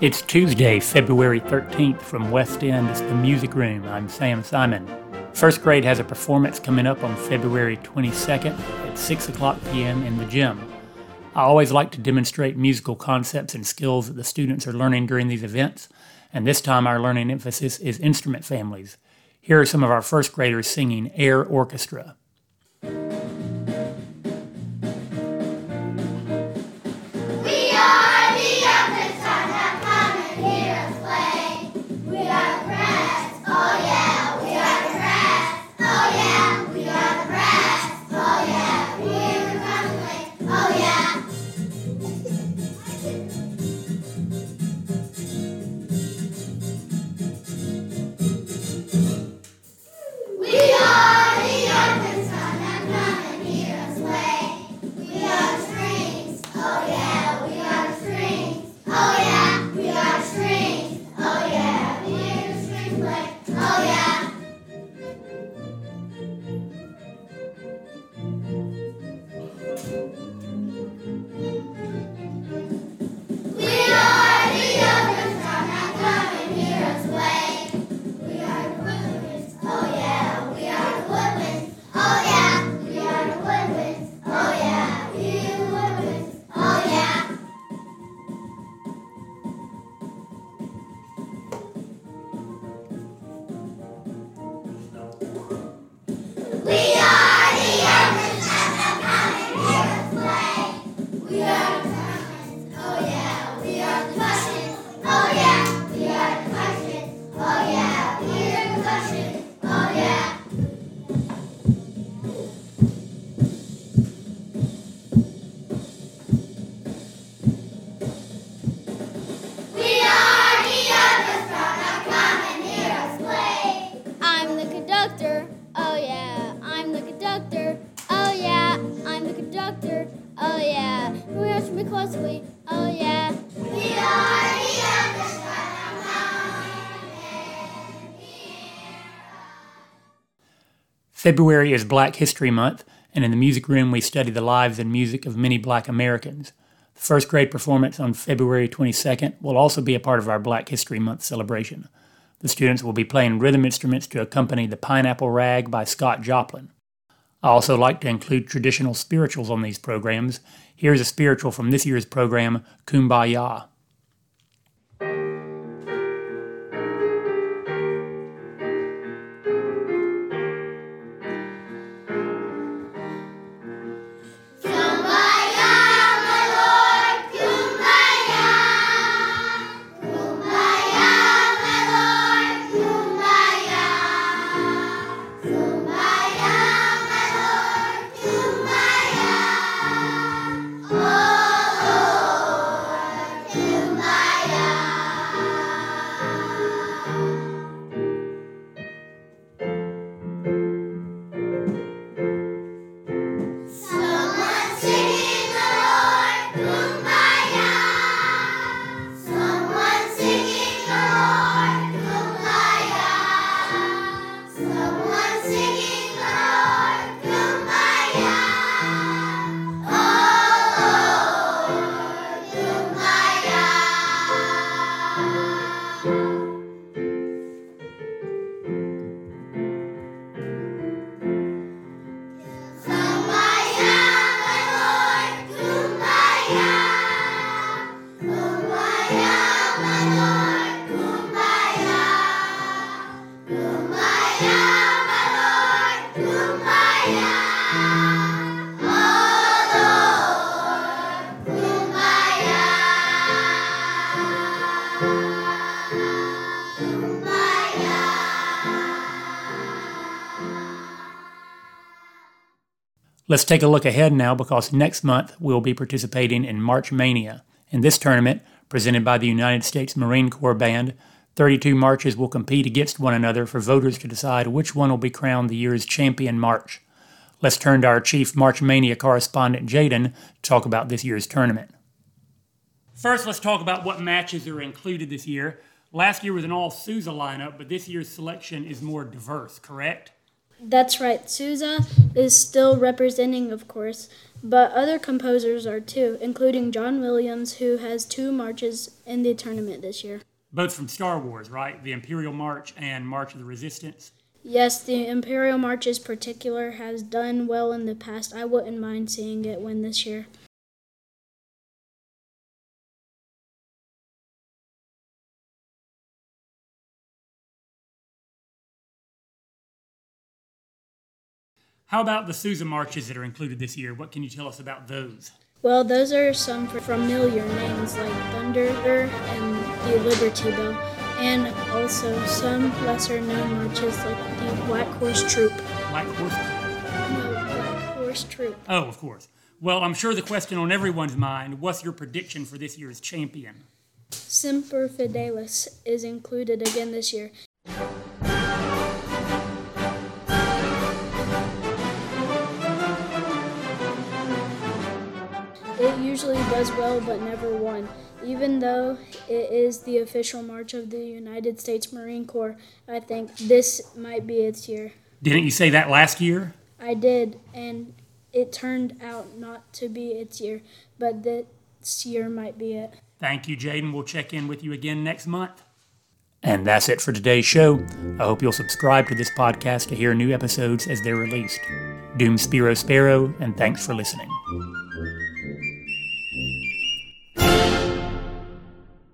It's Tuesday, February 13th from West End. It's the Music Room. I'm Sam Simon. First grade has a performance coming up on February 22nd at 6 o'clock p.m. in the gym. I always like to demonstrate musical concepts and skills that the students are learning during these events, and this time our learning emphasis is instrument families. Here are some of our first graders singing Air Orchestra. February is Black History Month, and in the music room we study the lives and music of many black Americans. The first grade performance on February 22nd will also be a part of our Black History Month celebration. The students will be playing rhythm instruments to accompany the Pineapple Rag by Scott Joplin. I also like to include traditional spirituals on these programs. Here's a spiritual from this year's program, Kumbaya. Let's take a look ahead now because next month we'll be participating in March Mania. In this tournament, presented by the United States Marine Corps Band, 32 marches will compete against one another for voters to decide which one will be crowned the year's champion march. Let's turn to our chief March Mania correspondent, Jaden, to talk about this year's tournament. First, let's talk about what matches are included this year. Last year was an all Sousa lineup, but this year's selection is more diverse, correct? That's right. Sousa is still representing, of course, but other composers are too, including John Williams, who has two marches in the tournament this year. Both from Star Wars, right? The Imperial March and March of the Resistance. Yes, the Imperial Marches particular has done well in the past. I wouldn't mind seeing it win this year. How about the Sousa marches that are included this year? What can you tell us about those? Well, those are some familiar names like Thunder and the Liberty Bell, and also some lesser known marches like the Black Horse Troop. Black Horse? No, Black Horse Troop. Oh, of course. Well, I'm sure the question on everyone's mind what's your prediction for this year's champion? Semper Fidelis is included again this year. Usually does well but never won. Even though it is the official march of the United States Marine Corps, I think this might be its year. Didn't you say that last year? I did, and it turned out not to be its year, but this year might be it. Thank you, Jaden. We'll check in with you again next month. And that's it for today's show. I hope you'll subscribe to this podcast to hear new episodes as they're released. Doom Spiro Sparrow, and thanks for listening.